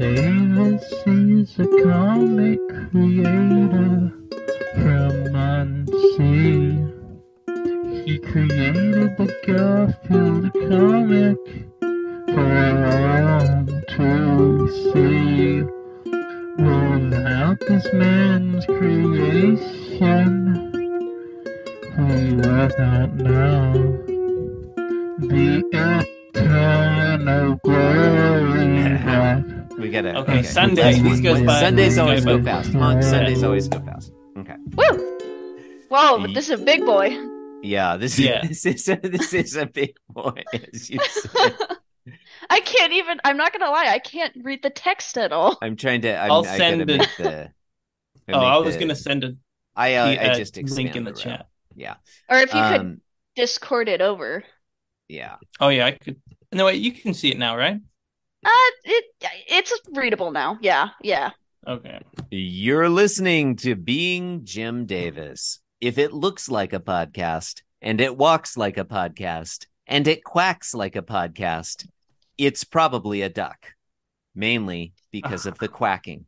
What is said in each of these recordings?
Davis Sundays always go go fast. Monk, Sundays always go fast. Okay. Woo! Whoa, but this is a big boy. Yeah, this Yeah. is this is a, this is a big boy, as you said. I can't even. I'm not gonna lie. I can't read the text at all. I'm trying to. I'm, I'll send gotta it. the. Oh, I was the- gonna send a I uh, the, I uh, just link in the row. chat. Yeah. Or if you could Um. Discord it over. Yeah. Oh yeah, I could. No wait, you can see it now, right? Uh, it it's readable now. Yeah, yeah. Okay. You're listening to Being Jim Davis. If it looks like a podcast and it walks like a podcast and it quacks like a podcast, it's probably a duck, mainly because of the quacking.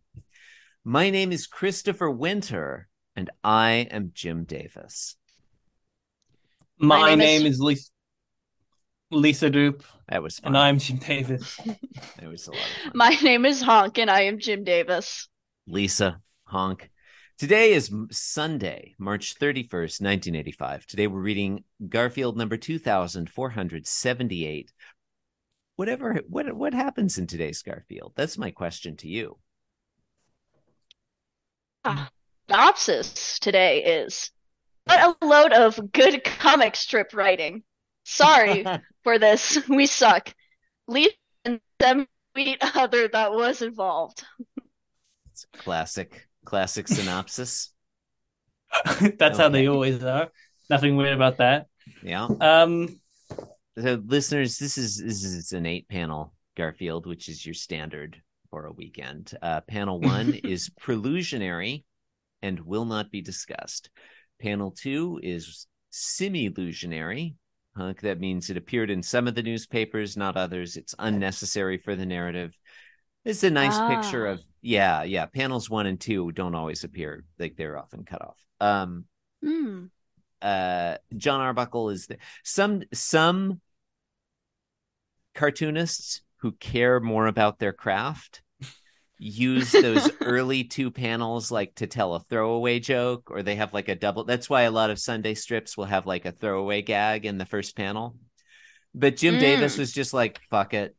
My name is Christopher Winter and I am Jim Davis. My, My name name, is- is Lisa Lisa Doop, That was fun. and I'm Jim Davis. That was a lot of fun. My name is Honk, and I am Jim Davis. Lisa Honk. Today is Sunday, March 31st, 1985. Today we're reading Garfield number 2478. Whatever what what happens in today's Garfield? That's my question to you. Uh, synopsis today is what a load of good comic strip writing. Sorry for this. We suck. Leave and them meet other that was involved. It's a classic classic synopsis. That's how they always are. Nothing weird about that. Yeah. Um, So listeners, this is this is an eight panel Garfield, which is your standard for a weekend. Uh, panel one is prelusionary and will not be discussed. Panel two is semi-illusionary. Huh? That means it appeared in some of the newspapers, not others. It's unnecessary for the narrative. It's a nice picture Ah. of yeah, yeah. Panels one and two don't always appear; like they're often cut off. Um, Hmm. uh John Arbuckle is the, some some cartoonists who care more about their craft use those early two panels like to tell a throwaway joke or they have like a double that's why a lot of Sunday strips will have like a throwaway gag in the first panel. But Jim Mm. Davis was just like fuck it.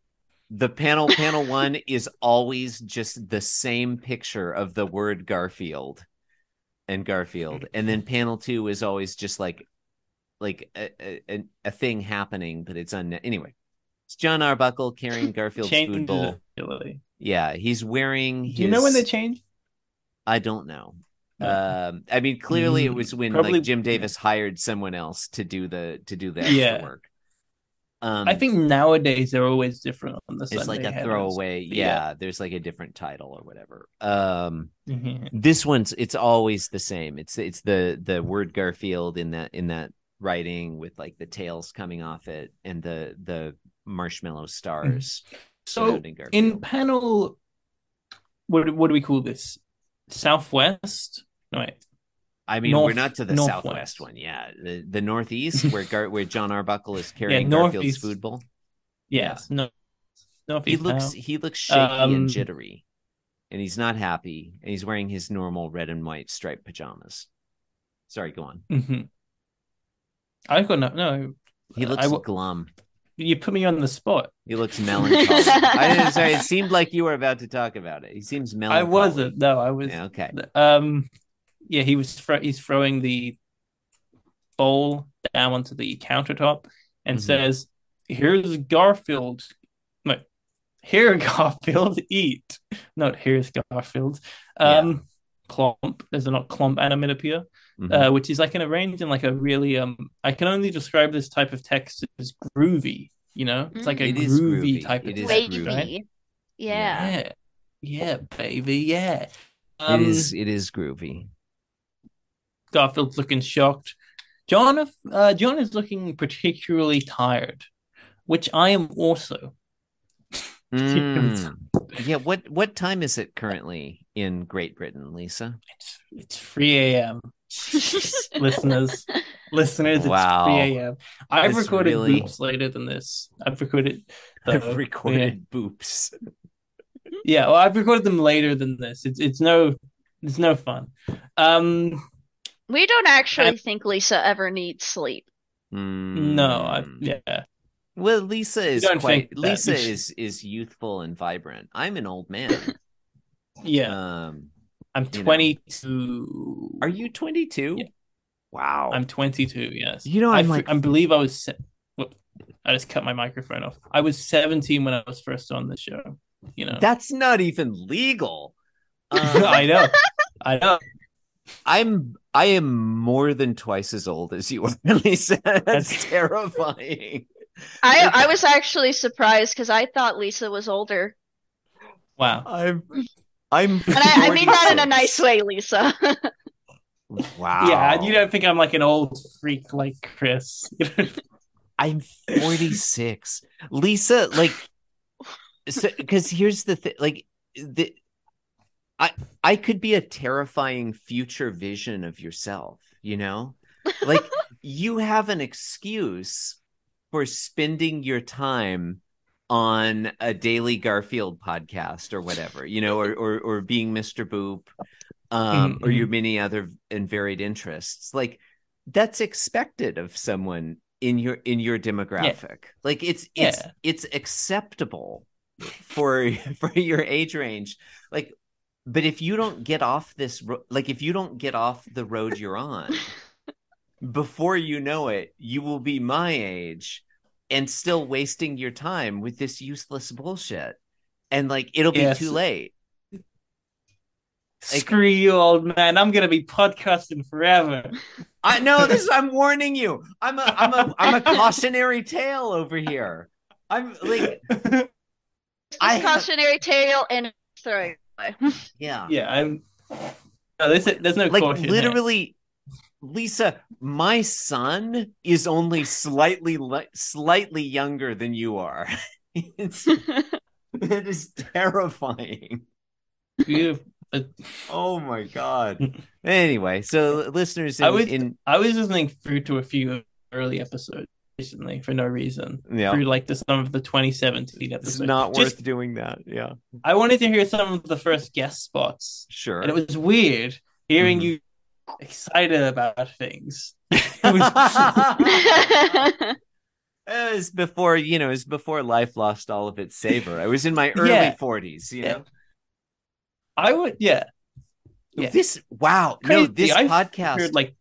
The panel panel 1 is always just the same picture of the word Garfield and Garfield. And then panel 2 is always just like like a, a, a- a thing happening but it's un anyway. It's John Arbuckle carrying Garfield's food bowl. Yeah, he's wearing. Do you know when they change? I don't know. Um, I mean, clearly it was when probably- like Jim Davis hired someone else to do the to do the extra Yeah. work. Um, I think nowadays they're always different on the it's Sunday like a headers. throwaway. But Yeah, there's like a different title or whatever. Um, Mhm. this one's it's always the same. It's it's the the word Garfield in that in that writing with like the tails coming off it and the the marshmallow stars. Mm-hmm. So in panel, what what do we call this? Southwest? No, wait. I mean, North- we're not to the northwest. southwest one. Yeah, the the northeast where Gar- where John Arbuckle is carrying northeast. Garfield's food bowl. Yes. No. No. He looks he looks shaky Um, and jittery, and he's not happy. And he's wearing his normal red and white striped pajamas. Sorry, go on. Mm-hmm. I've got no. No. He looks I glum. You put me on the spot. He looks melancholy. I, sorry, it seemed like you were about to talk about it. He seems melancholy. I wasn't. No, I was. Yeah, okay. Um, yeah, he was. Thro- he's throwing the bowl down onto the countertop and Mhm. says, "Here's Garfield. No, here Garfield, eat. Not here's Garfield. Um, Clomp. There's a not Clomp onomatopoeia, Mhm. uh, which is like an arranged in like a really um. I can only describe this type of text as groovy. You know, it's like a It is groovy, groovy. type of It is text, groovy. right? Yeah. Yeah, yeah, baby, yeah. it Um, is it is groovy. Garfield's looking shocked. John, uh, John is looking particularly tired, which I am also. Mm. Yeah, what what time is it currently in Great Britain, Lisa? It's it's 3 a.m. listeners, listeners, it's 3 a.m. I've That's recorded really- boops later than this. I've recorded. the- I've recorded boops. Yeah, well, I've recorded them later than this. It's it's no, it's no fun. Um, We don't actually I'm- think Lisa ever needs sleep. no, I, yeah, Well, Lisa is quite. Lisa is is youthful and vibrant. I'm an old man. yeah. Um, I'm you know. 22. are you 22? Yeah. Wow. I'm 22. Yes. You know, I, I'm fr- like- I believe I was. Se- I just cut my microphone off. I was 17 when I was first on the show. You know. That's not even legal. Um, I know. I know. I'm I am more than twice as old as you are, Lisa. That's That's- terrifying. I I was actually surprised because I thought Lisa was older, Wow. I'm I'm and I, I mean that in a nice way, Lisa. Wow. Yeah, you don't think I'm like an old freak like Chris. I'm 46. Lisa, like, so because here's the thing, like, the I I could be a terrifying future vision of yourself, you know? Like, you have an excuse for spending your time on a daily Garfield podcast or whatever, you know, or or, or being Mr. Boop, um, or Mhm. your many other and varied interests. Like, that's expected of someone in your in your demographic. Like it's it's Yeah. it's acceptable for for your age range. Like but if you don't get off this ro- like if you don't get off the road you're on before you know it, you will be my age and still wasting your time with this useless bullshit. And like it'll be Yes. too late. Screw you, old man. I'm gonna be podcasting forever. I know this I'm warning you. I'm a I'm a I'm a cautionary tale over here. I'm like I have- Cautionary tale and throwing away. yeah. yeah, I'm. No, there's, there's no like caution. here. literally lisa my son is only slightly slightly younger than you are it's, it is terrifying Beautiful. oh my god anyway so listeners in, I was- in I was listening through to a few early episodes recently for no reason. yeah Through like the some of the 2017 it's episodes. not Just- worth doing that yeah I wanted to hear some of the first guest spots, sure and it was weird hearing Mhm. you excited about things. It was- It was before, you know, it was before life lost all of its savor. I was in my early Yeah. 40s, you Yeah. know. I would, yeah. Yeah. This wow, no, this I've podcast. Heard, like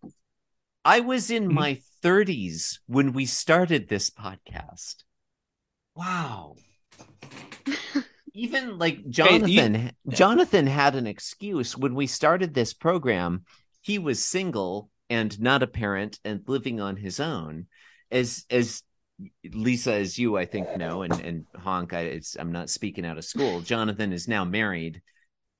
I was in Mhm. my 30s when we started this podcast. Wow. Even like Jonathan, Jonathan had an excuse when we started this program. He was single and not a parent and living on his own. As as Lisa, as you I think know, and and Honk, I, it's, I'm not speaking out of school. Jonathan is now married,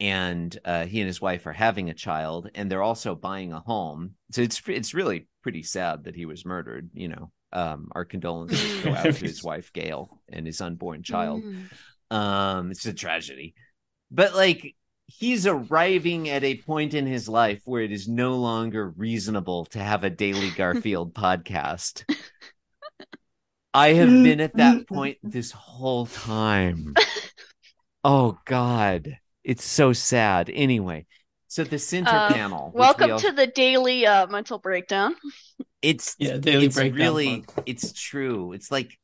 and uh, he and his wife are having a child, and they're also buying a home. So it's it's really pretty sad that he was murdered. You know, um, our condolences go out to his wife Gail and his unborn child. Mm. Um, it's a tragedy, but like he's arriving at a point in his life where it is no longer reasonable to have a daily Garfield podcast. I have been at that point this whole time. Oh God, it's so sad. Anyway, so the center Uh, panel. which we Welcome all- to the daily uh, mental breakdown. it's yeah, daily it's breakdown. really pod. it's true it's like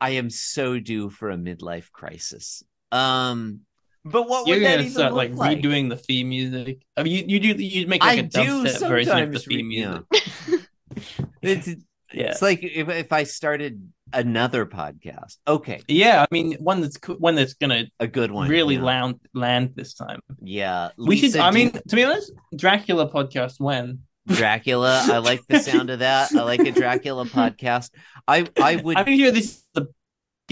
i am so due for a midlife crisis um but what You're would that gonna even start look like, like, redoing the theme music. I mean, you you do you make like I a do dubstep version of the sometimes re- theme yeah. music. it's, Yeah, it's like if, if i started another podcast okay yeah. I mean, one that's one that's gonna a good one really yeah. land land this time. yeah we should. Lisa, I mean, to be honest, Dracula podcast when dracula i like the sound of that i like a dracula podcast i i would I'm sure this is the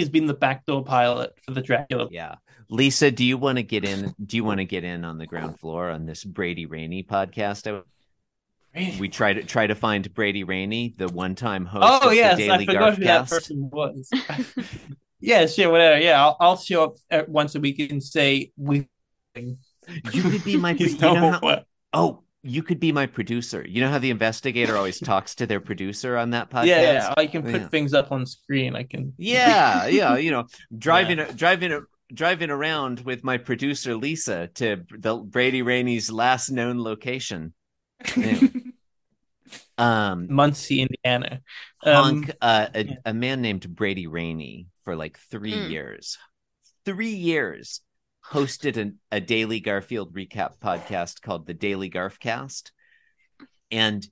has been the backdoor pilot for the Dracula. Yeah. Lisa, do you want to get in? Do you want to get in on the ground floor on this Brady Rainey podcast? I- we try to try to find Brady Rainey, the one-time host Oh of yes, the I Daily forgot who that person was. yeah, sure, whatever. Yeah, I'll, I'll show up once a week and say we. You could be my. You know how- oh, you could be my producer. You know how the investigator always talks to their producer on that podcast. Yeah, yeah, I can put Yeah. things up on screen. I can. Yeah, yeah, you know, driving driving driving around with my producer Lisa to the Brady Rainey's last known location. Um Muncie, Indiana. Um, Honk, uh, a, yeah. a man named Brady Rainey for like three Mm. years. Three years hosted an, a daily Garfield recap podcast called the Daily Garfcast. And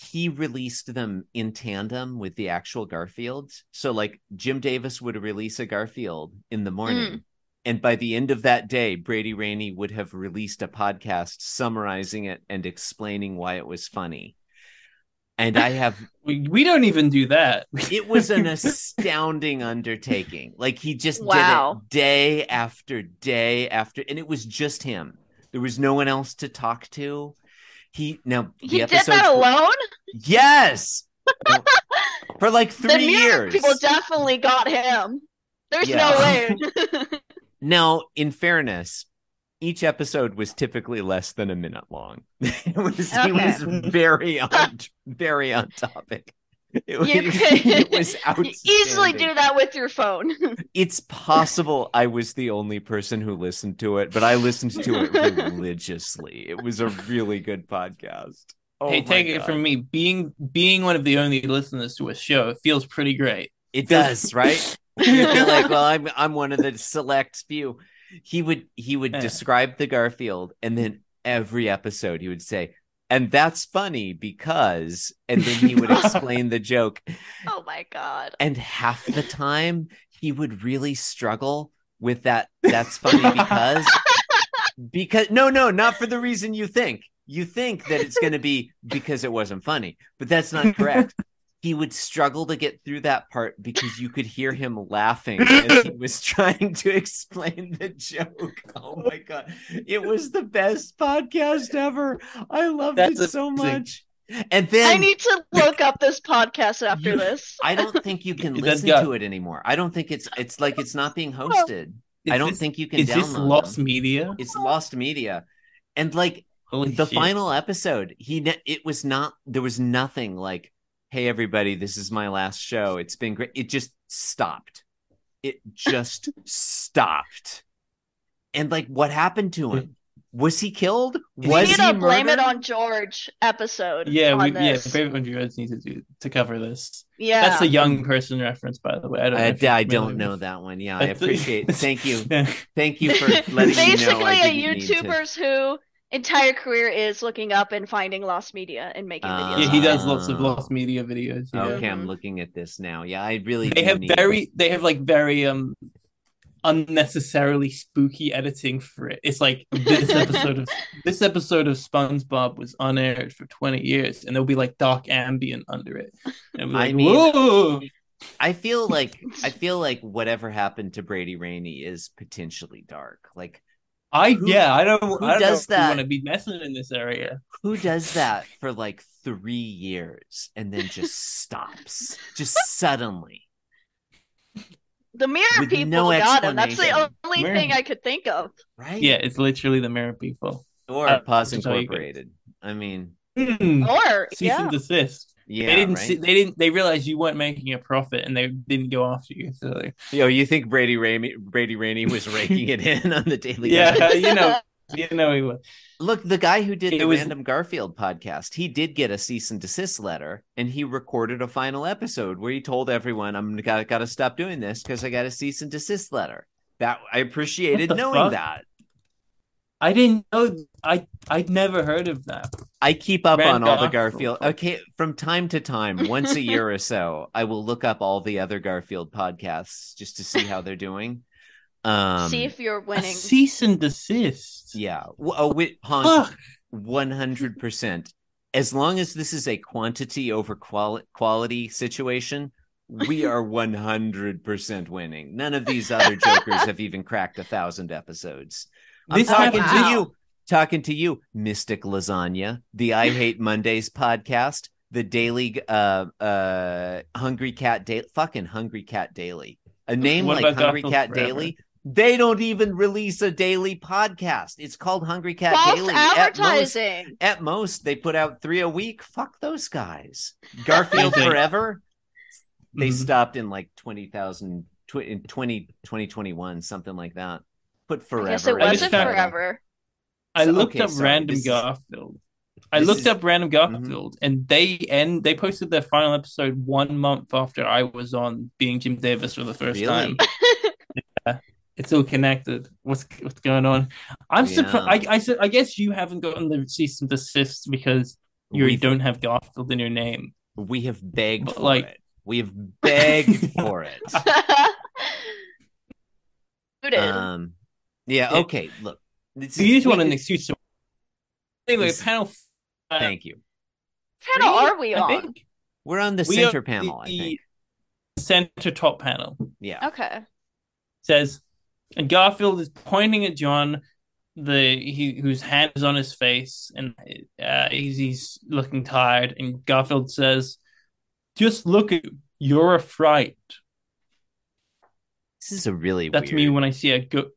he released them in tandem with the actual Garfield. So, like, Jim Davis would release a Garfield in the morning. Mm. And by the end of that day, Brady Rainey would have released a podcast summarizing it and explaining why it was funny. And I have we, we don't even do that. it was an astounding undertaking. Like he just Wow. did it day after day after, and it was just him. There was no one else to talk to. He now the He did that alone. Yes, for like The three mirror years. people definitely got him. There's Yeah. no way. Now, in fairness, each episode was typically less than a minute long. it was he Okay. was very on very on topic. It, was- You could it was easily do that with your phone. it's possible I was the only person who listened to it, but I listened to it religiously. It was a really good podcast. Oh hey, my take it from me. Being being one of the only listeners to a show, it feels pretty great. It does, right? Like, well, I'm I'm one of the select few. He would he would Yeah. describe the Garfield, and then every episode he would say, and that's funny because, and then he would explain the joke. oh my god. And half the time he would really struggle with that. That's funny because because no, no, not for the reason you think. You think that it's going to be because it wasn't funny, but that's not correct. he would struggle to get through that part because you could hear him laughing as he was trying to explain the joke. Oh my god, it was the best podcast ever. I loved That's it so amazing. much. And then I need to look up this podcast after You- this. I don't think you can listen got- to it anymore. I don't think it's it's like it's not being hosted. I don't this- think you can Is this download lost them. media? It's lost media. And like Holy the shit. final episode, he ne- it was not there was nothing like, "Hey everybody, this is my last show. It's been great." It just stopped. It just stopped. And like what happened to him? Was he killed? we Was need he a blame it on George episode. Yeah, on we yeah, this. Favorite Country Roads needs to do to cover this. yeah. That's a young person reference, by the way. I don't. Know I, if I don't know with- that one. Yeah, I That's- appreciate. Thank you. Yeah. Thank you for letting me know. Basically, I a didn't to- YouTuber's who entire career is looking up and finding lost media and making Ah. videos. Yeah, he does lots of lost media videos. Yeah. Okay, I'm looking at this now. Yeah, I really They have need- very, they have like very um unnecessarily spooky editing for it. It's like this episode of this episode of SpongeBob was unaired for 20 years, and there'll be like dark ambient under it. And it'll I mean- whoa! I feel like I feel like whatever happened to Brady Rainey is potentially dark. Like I Who- yeah, I don't. who I don't does know that? want to be messing in this area. who does that for like 3 years and then just stops just suddenly? The mirror With people no got him. That's the only Mirror- thing I could think of. Right? Yeah, it's literally the mirror people. Or Uh, Pause just how you- Incorporated. I mean, Hmm. Or Cease yeah, and desist. Yeah, they didn't. right? See, they didn't. They realized you weren't making a profit, and they didn't go after you. So, Yo, you think Brady Rainey Brady Rainey was raking it in on the Daily yeah, you know, you know he was. Look, the guy who did It the was- Random Garfield podcast, he did get a cease and desist letter, and he recorded a final episode where he told everyone, "I'm gotta gotta stop doing this because I got a cease and desist letter." That I appreciated knowing fuck? that. I didn't know. I I'd never heard of that. I keep up on all the Garfield. Garfield. Okay, from time to time, once a year or so, I will look up all the other Garfield podcasts just to see how they're doing. Um, see if you're A winning. cease and desist. yeah, oh, wait, Honk, Fuck. One hundred percent. As long as this is a quantity over quali- quality situation, we are one hundred percent winning. None of these other jokers have even cracked a thousand episodes. I'm This talking happens- to Wow. you, talking to you, Mystic Lasagna, the I Hate Mondays podcast, the daily uh uh Hungry Cat Daily, fucking Hungry Cat Daily. A name What like Hungry Garfield Cat Forever? Daily. They don't even release a daily podcast. It's called Hungry Cat False Daily. At most, advertising. at most, they put out three a week. Fuck those guys. Garfield Forever. They Mhm. stopped in like 20,000, tw- in 20, 2021, something like that. Put forever. I guess it wasn't forever. I So- looked okay, up sorry, random this is- Garfield. I this looked is- Mm-hmm. up random Garfield, and they end. They posted their final episode one month after I was on being Jim Davis for the first Really? time. It's all connected. What's what's going on? I'm Yeah. surprised. I, I I guess you haven't gotten the cease and desist because you We've- don't have Garfield in your name. We have begged But, for like- it. We have begged for it. Who did? Um, yeah. Yeah. Okay. Look, this You just we- want an excuse to. Anyway, This- panel. uh, Thank you. panel three, are we I on? think. We're on the We center are panel. I think. Center top panel. Yeah. Okay. says, and Garfield is pointing at John, the he whose hand is on his face, and uh, he's he's looking tired. And Garfield says, "Just look at you. You're a fright." This is a really That's weird. me when I see a go-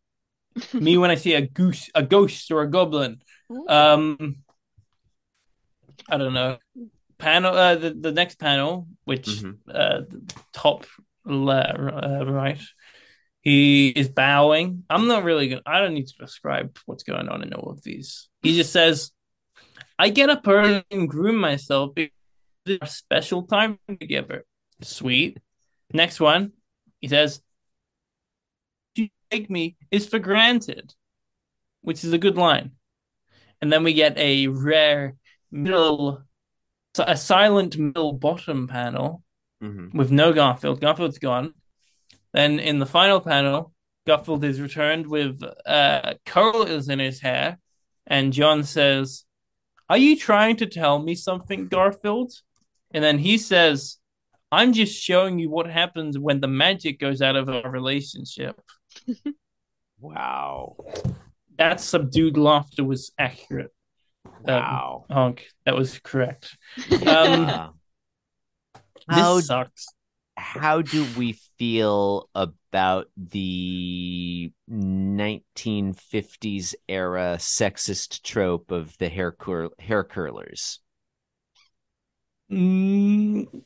me when I see a goose, a ghost, or a goblin. Um, I don't know. Panel. Uh, the the next panel, which Mhm. uh, the top le- uh, right. He is bowing. I'm not really gonna. I don't need to describe what's going on in all of these. He just says, "I get up early and groom myself because it's a special time together." Sweet. Next one, he says, "You take me is for granted," which is a good line. And then we get a rare middle, a silent middle bottom panel Mhm. with no Garfield. Garfield's gone. Then in the final panel, Garfield is returned with uh, curls in his hair, and John says, "Are you trying to tell me something, Garfield?" And then he says, "I'm just showing you what happens when the magic goes out of our relationship." Wow. That subdued laughter was accurate. Wow. Honk, that was correct. Yeah. This How sucks. how do we feel about the 1950s era sexist trope of the hair cur- hair curlers? Mm,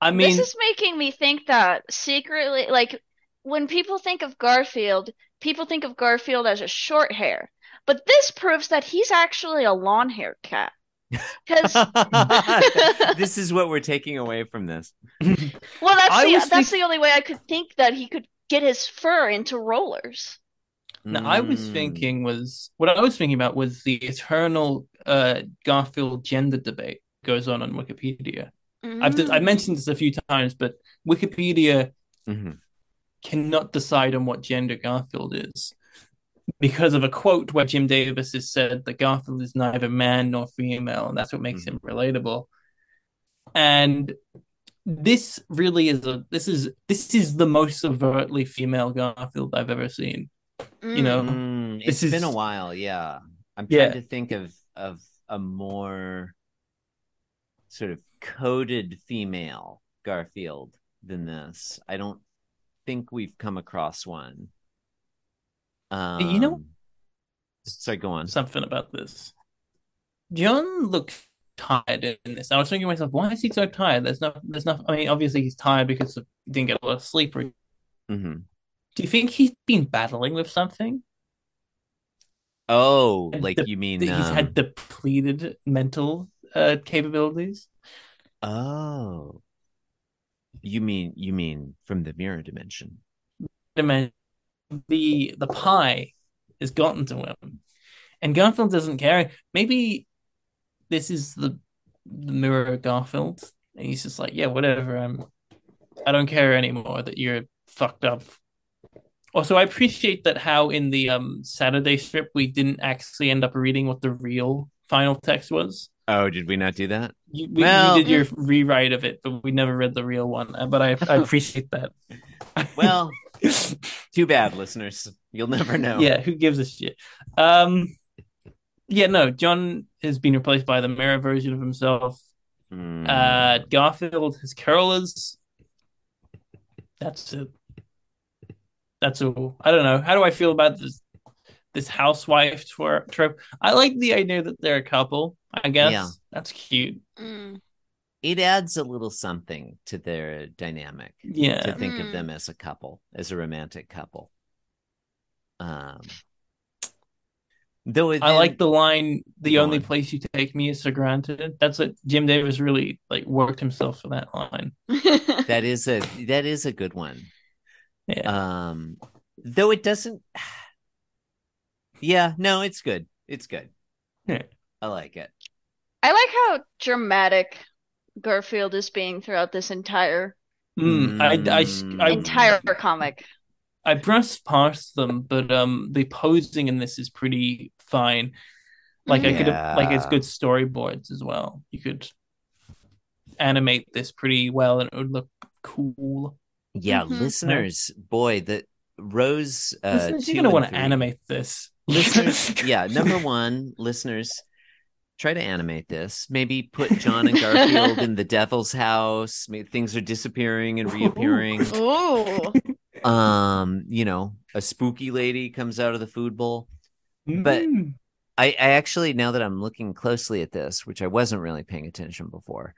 I mean, this is making me think that secretly, like when people think of Garfield, people think of Garfield as a short hair. But this proves that he's actually a long hair cat. Because this is what we're taking away from this. well, that's I the that's think- the only way I could think that he could get his fur into rollers. No, I was Mm. thinking was what I was thinking about was the eternal uh, Garfield gender debate goes on on Wikipedia. I've I Mm. mentioned this a few times, but Wikipedia Mhm. Cannot decide on what gender Garfield is because of a quote where Jim Davis has said that Garfield is neither man nor female, and that's what makes him relatable. And this really is a this is this is the most overtly female Garfield I've ever seen. you know, Mm, this it's been a while, yeah. I'm Yeah. trying to think of of a more sort of coded female Garfield than this. I don't think we've come across one. Um, You know- sorry, go on. something about this. John looked tired in this. I was thinking to myself, why is he so tired? There's no, there's no. I mean, obviously he's tired because he didn't get a lot of sleep. Or, hmm do you think he's been battling with something? Oh, And like you mean? That he's um, had depleted mental uh, capabilities. Oh, you mean you mean from the mirror dimension? The the pie has gotten to him, and Garfield doesn't care. Maybe this is the, the mirror Garfield, and he's just like, yeah, whatever. I'm, I don't care anymore that you're fucked up. Also, I appreciate that how in the um Saturday strip we didn't actually end up reading what the real final text was. Oh, did we not do that? You, we, Well- we did your rewrite of it, but we never read the real one. Uh, But I, I appreciate that. Well, too bad, listeners. You'll never know. yeah, who gives a shit? Um, yeah, no, John has been replaced by the mirror version of himself. Mm. Uh, Garfield has curlers. That's it. That's all. I don't know. How do I feel about this this housewife twer- trope? I like the idea that they're a couple. I guess Yeah. that's cute. Mm. it adds a little something to their dynamic Yeah, to Yeah, think of Mm. them as a couple, as a romantic couple. Um, though it I then- like the line. The only on. place you take me is for granted. That's what Jim Davis really like worked himself for that line. that is a that is a good one. Yeah, Um, though it doesn't. Yeah, no, it's good. It's good. Yeah. I like it. I like how dramatic Garfield is being throughout this entire Mm, I, I, I, entire comic. I brushed past them, but um, the posing in this is pretty fine. Like I could have, like it's good storyboards as well. You could animate this pretty well, and it would look cool. Yeah, Mhm. listeners, boy, that Rose. Uh, Listeners, two you're gonna want to animate this. Listeners yeah number one listeners try to animate this maybe put john and garfield in the devil's house Maybe things are disappearing and reappearing Ooh. um you know a spooky lady comes out of the food bowl But- Mm. I, I actually now that i'm looking closely at this which i wasn't really paying attention before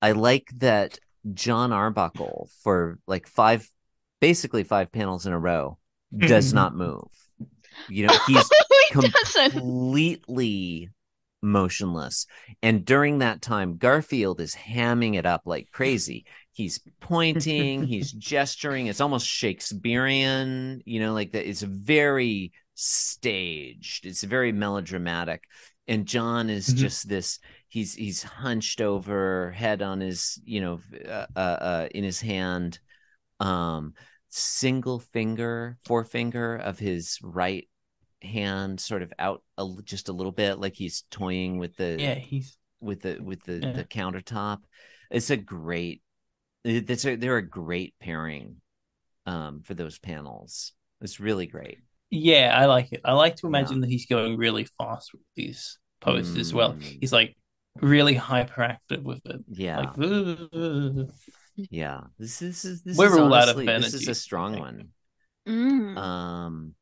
i like that john arbuckle for like five basically five panels in a row does Mhm. not move you know he's he doesn't. completely motionless. And during that time, Garfield is hamming it up like crazy. He's pointing, he's gesturing. It's almost Shakespearean, you know, like that. It's very staged. It's very melodramatic. And John is Mhm. just this. He's he's hunched over, head on his, you know, uh, uh, uh, in his hand, um, single finger, forefinger of his right hand sort of out a, l- just a little bit like he's toying with the yeah, he's with the with the Yeah. the countertop it's a great it- it's a, they're a great pairing um for those panels it's really great yeah. I like it. I like to imagine that he's going really fast with these poses as well. Mm. He's like really hyperactive with it. yeah Like, "Ugh." yeah this is this is, this We're is all out of honestly- this is a strong one Mm. um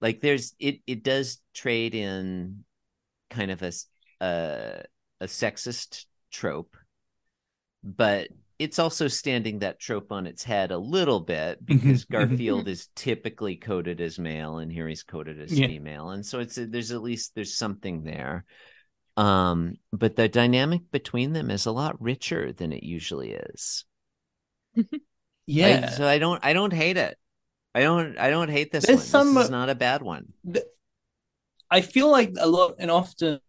like there's it it does trade in kind of a a sexist trope but it's also standing that trope on its head a little bit because Mhm, mhm. Garfield is typically coded as male and here he's coded as Yeah. female and so it's a, there's at least there's something there um but the dynamic between them is a lot richer than it usually is yeah. I- so I don't I don't hate it I don't I don't hate this There's one some- this is not a bad one th- I feel like a lot and often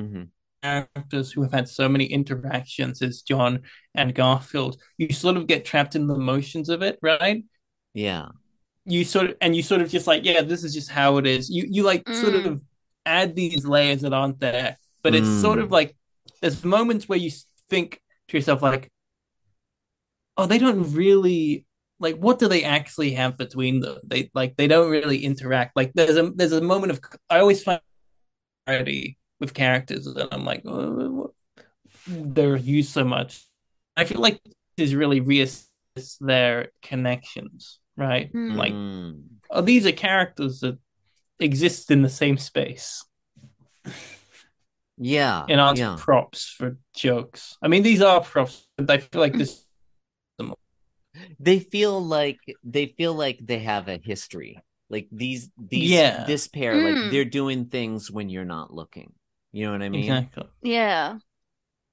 Mhm. characters who have had so many interactions as John and Garfield, you sort of get trapped in the motions of it, right? yeah You sort of and you sort of just like, yeah, this is just how it is. You you like sort Mm. of add these layers that aren't there, but it's sort Mm. of like there's moments where you think to yourself like, oh, they don't really like what do they actually have between them? They like they don't really interact. Like there's a there's a moment of I always find clarity with characters, and I'm like, oh, they're used so much. I feel like this is really reassess their connections, right? Hmm. Like, Mm. oh, these are characters that exist in the same space yeah and aren't yeah props for jokes. I mean, these are props, but I feel like this. They feel like they feel like they have a history like these these Yeah. this pair like Mm. they're doing things when you're not looking you know what i mean Exactly. Yeah.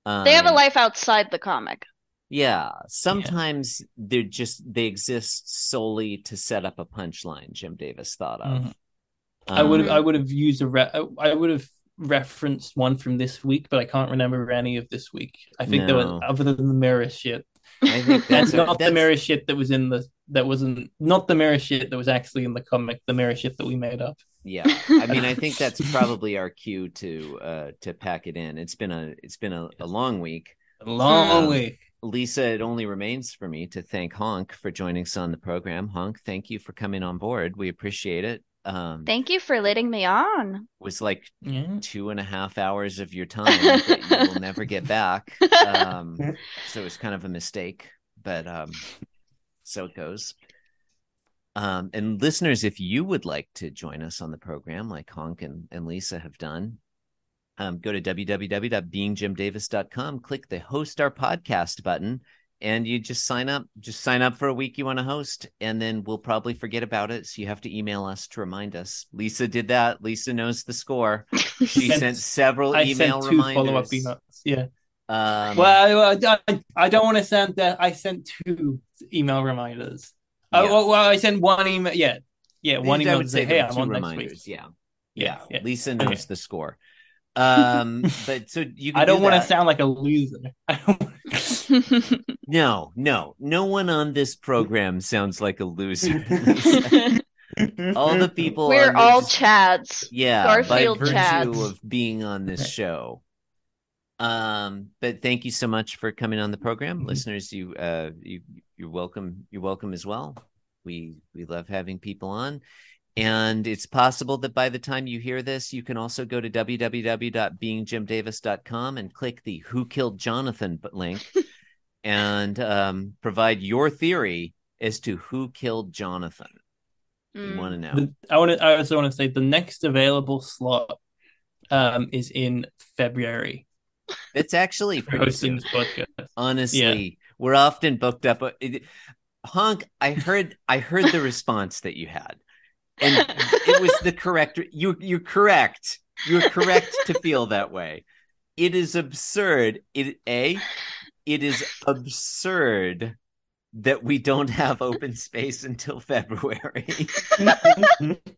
They have a Um, life outside the comic. yeah sometimes they're just they exist solely to set up a punchline jim davis thought of Mhm. I would Um, I would have used a re- I would have referenced one from this week, but I can't remember any of this week. I think there No. was other than the mirror shit. I think That's not the that's- mirror shit that was in the that wasn't not the mirror shit that was actually in the comic. The mirror shit that we made up. yeah i mean i think that's probably our cue to uh to pack it in it's been a it's been a, a long week A long Um, week. Lisa, it only remains for me to thank Honk for joining us on the program. Honk, thank you for coming on board. We appreciate it. Um, Thank you for letting me on. It was like Yeah. two and a half hours of your time that you will never get back. Um, so it was kind of a mistake, but um, so it goes. Um, and listeners, if you would like to join us on the program, like Honk and, and Lisa have done, um, go to www.beingjimdavis.com, click the host our podcast button, and you just sign up. Just sign up for a week you want to host, and then we'll probably forget about it. So you have to email us to remind us. Lisa did that. Lisa knows the score. She Sent- sent several I email sent two follow up emails. Yeah. Um, Well, I, I, I don't want to send that. I sent two email reminders. Oh, Yeah. well, well, I sent one email. Yeah. Yeah. One email to say hey, I'm on next week. Yeah. Yeah. yeah, yeah. Lisa knows Okay. the score. Um, but so you. Can I don't do want to sound like a loser. I don't No, no, no one on this program sounds like a loser. all the people. We're on all just- Chads. yeah, Garfield by virtue Chads. of being on this show. Um, but thank you so much for coming on the program, Mhm. listeners. You, uh, you, you're welcome. You're welcome as well. We we love having people on, and it's possible that by the time you hear this, you can also go to www.beingjimdavis.com and click the "Who Killed Jonathan" link, and um, provide your theory as to who killed Jonathan. You Mm. want to know? The- I want to. I also want to say the next available slot um, is in February It's actually for pretty hosting soon. this podcast. honestly we're often booked up it- honk i heard i heard the response that you had and it was the correct you you're correct you're correct to feel that way it is absurd it a it is absurd that we don't have open space until february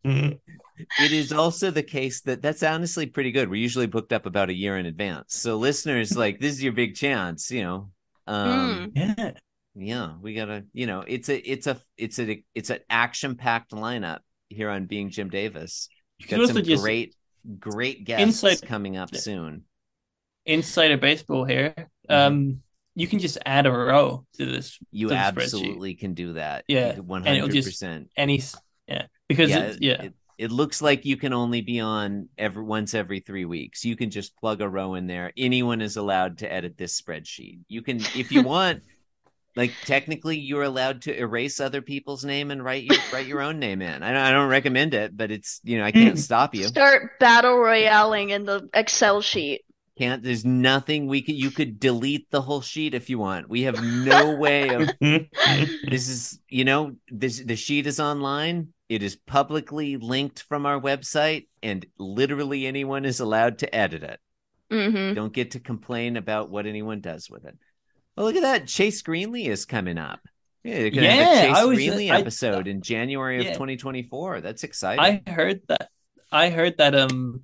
it is also the case that that's honestly pretty good we're usually booked up about a year in advance so listeners like this is your big chance you know um yeah. yeah we gotta you know it's a it's a it's a it's an action packed lineup here on being jim davis You got some also great great guests Inside- coming up Yeah. soon insider baseball here. Mhm. Um, you can just add a row to this you to the spreadsheet. absolutely can do that Yeah, one and it'll hundred just- percent any yeah because yeah, it's, yeah It, it looks like you can only be on every once every three weeks. You can just plug a row in there. Anyone is allowed to edit this spreadsheet. You can, if you want, like technically, you're allowed to erase other people's name and write your write your own name in. I don't, I don't recommend it, but it's you know I can't stop you. Start battle royaling in the Excel sheet. Can't. There's nothing we could. You could delete the whole sheet if you want. We have no way of this is you know this the sheet is online it is publicly linked from our website and literally anyone is allowed to edit it hmm don't get to complain about what anyone does with it well look at that chase greenlee is coming up yeah you're gonna have Yeah, a chase I was- greenlee I- episode in january of Yeah. 2024 that's exciting I heard that. I heard that. Um,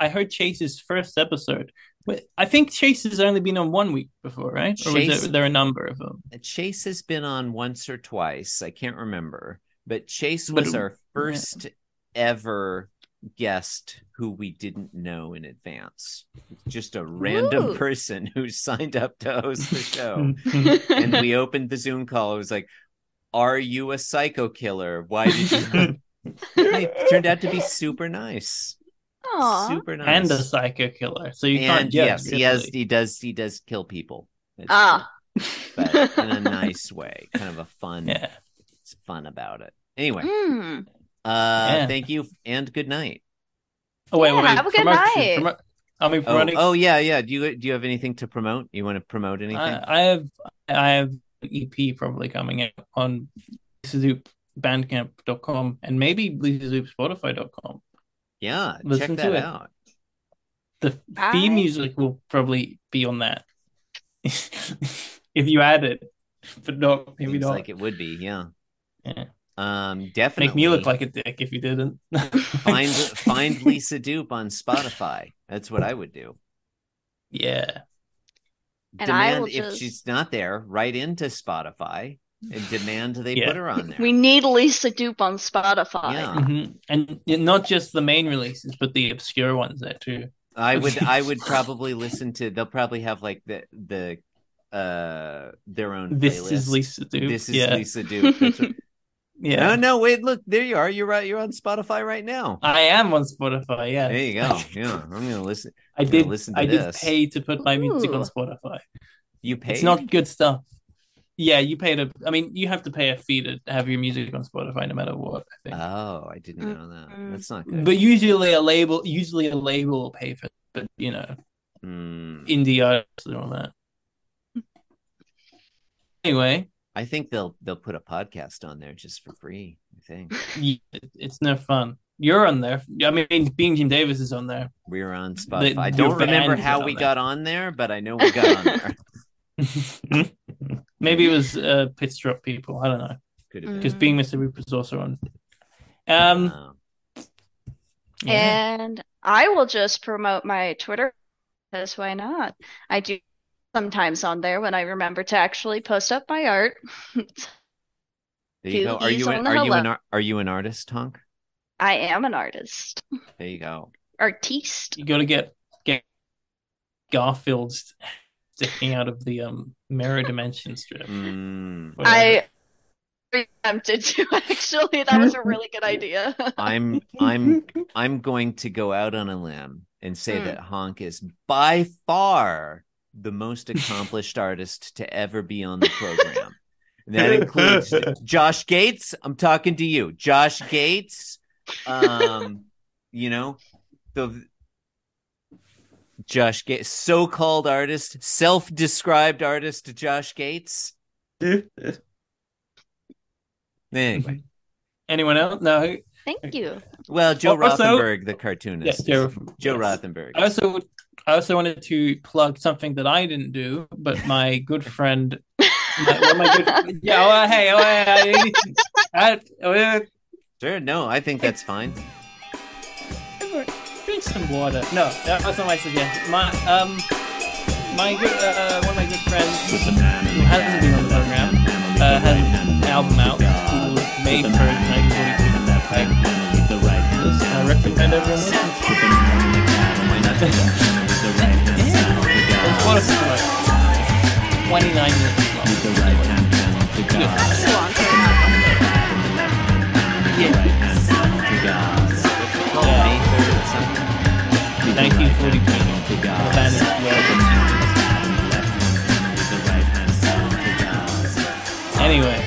I heard Chase's first episode. But I think Chase has only been on one week before, right? Or was there, there a number of them? chase has been on once or twice i can't remember but chase But- was our first ever guest who we didn't know in advance just a random Ooh. person who signed up to host the show and we opened the zoom call it was like are you a psycho killer why did you it turned out to be super nice Aw. super nice and a psycho killer. So you can't yes he has he does he does kill people It's Ah. true, but in a nice way kind of a fun Yeah. it's fun about it anyway Hmm. uh Yeah. thank you and good night Oh wait, Yeah, wait, wait. have a good promotion, night. promo- I mean, oh, promoting. oh yeah yeah do you do you have anything to promote you want to promote anything I, I have I have EP probably coming out on Bandcamp.com and maybe Spotify.com. yeah listen check to that it. out The Alright. theme music will probably be on that if you add it, but not maybe Seems not. like it would be yeah Yeah. um definitely Make me look like a dick if you didn't. find find Lisa Doop on Spotify. That's what I would do. yeah. And I demand will if just- she's not there, write into Spotify and demand they Yeah. put her on there. We need Lisa Doop on Spotify. Yeah. Mhm. And not just the main releases, but the obscure ones there too. I would I would probably listen to they'll probably have like the the uh their own This playlist. is Lisa Doop. This is yeah. Lisa Doop. What- Yeah. No, no, wait, look, there you are. You're right. You're on Spotify right now. I am on Spotify. Yeah. There you go. Yeah, I'm gonna listen. I gonna did. listen to I did pay to put my music on Spotify. You paid. It's not good stuff. Yeah, you pay a. I mean, you have to pay a fee to have your music on Spotify, no matter what. I think. Oh, I didn't know that. Mm. That's not good. but usually a label, usually a label will pay for. it, But you know, Hmm. indie artists and all that. Anyway, I think they'll they'll put a podcast on there just for free. I think yeah, it's no fun. You're on there. I mean, being Jim Davis is on there. we're on Spotify. I don't remember how we on got on there, but I know we got on there. Maybe it was uh, Pitch Drop people. I don't know. Could been. Because. Being Mr. Roop was also on. Um, Wow. yeah. And I will just promote my Twitter because why not? I do sometimes on there when I remember to actually post up my art. There you go. Are you an, the are you an are you an artist, Honk? I am an artist. There you go. Artiste. you got to get get Garfield sticking out of the um mirror dimension strip. Mm, I attempted to actually. That was a really good idea. I'm I'm I'm going to go out on a limb and say Hmm. that Honk is by far the most accomplished artist to ever be on the program. And that includes Josh Gates. I'm talking to you, Josh Gates. Um, you know, the Josh Gates, so-called artist, self-described artist, Josh Gates. Anyway, Anyone else? No. Thank you. well, Joe Also- Rothenberg, the cartoonist. Yeah, Joe, Joe yes. Rothenberg. I also I also wanted to plug something that I didn't do, but my good friend, my, well, my good, yeah, oh, hey, oh, hey, I, I, oh, Sure, no, I think that's fine. Drink some water. No, that was not my suggestion. My um, my good uh, one of my good friends who hasn't been on the program uh, has an album out called Nineteen Forty Two. I recommend everyone listen. It's of the like twenty-nine minutes long. That's a long time. Yeah. Called May 3rd something. 1942. The band is well. Anyway,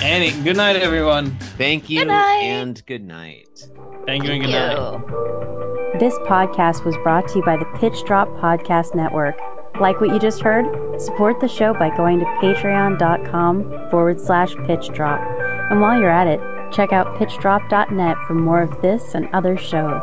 any good night, everyone. Thank you Good night. and good night. Thank you and good night. This podcast was brought to you by the Pitch Drop Podcast Network. Like what you just heard? Support the show by going to patreon.com forward slash pitch drop. And while you're at it, check out pitchdrop.net for more of this and other shows.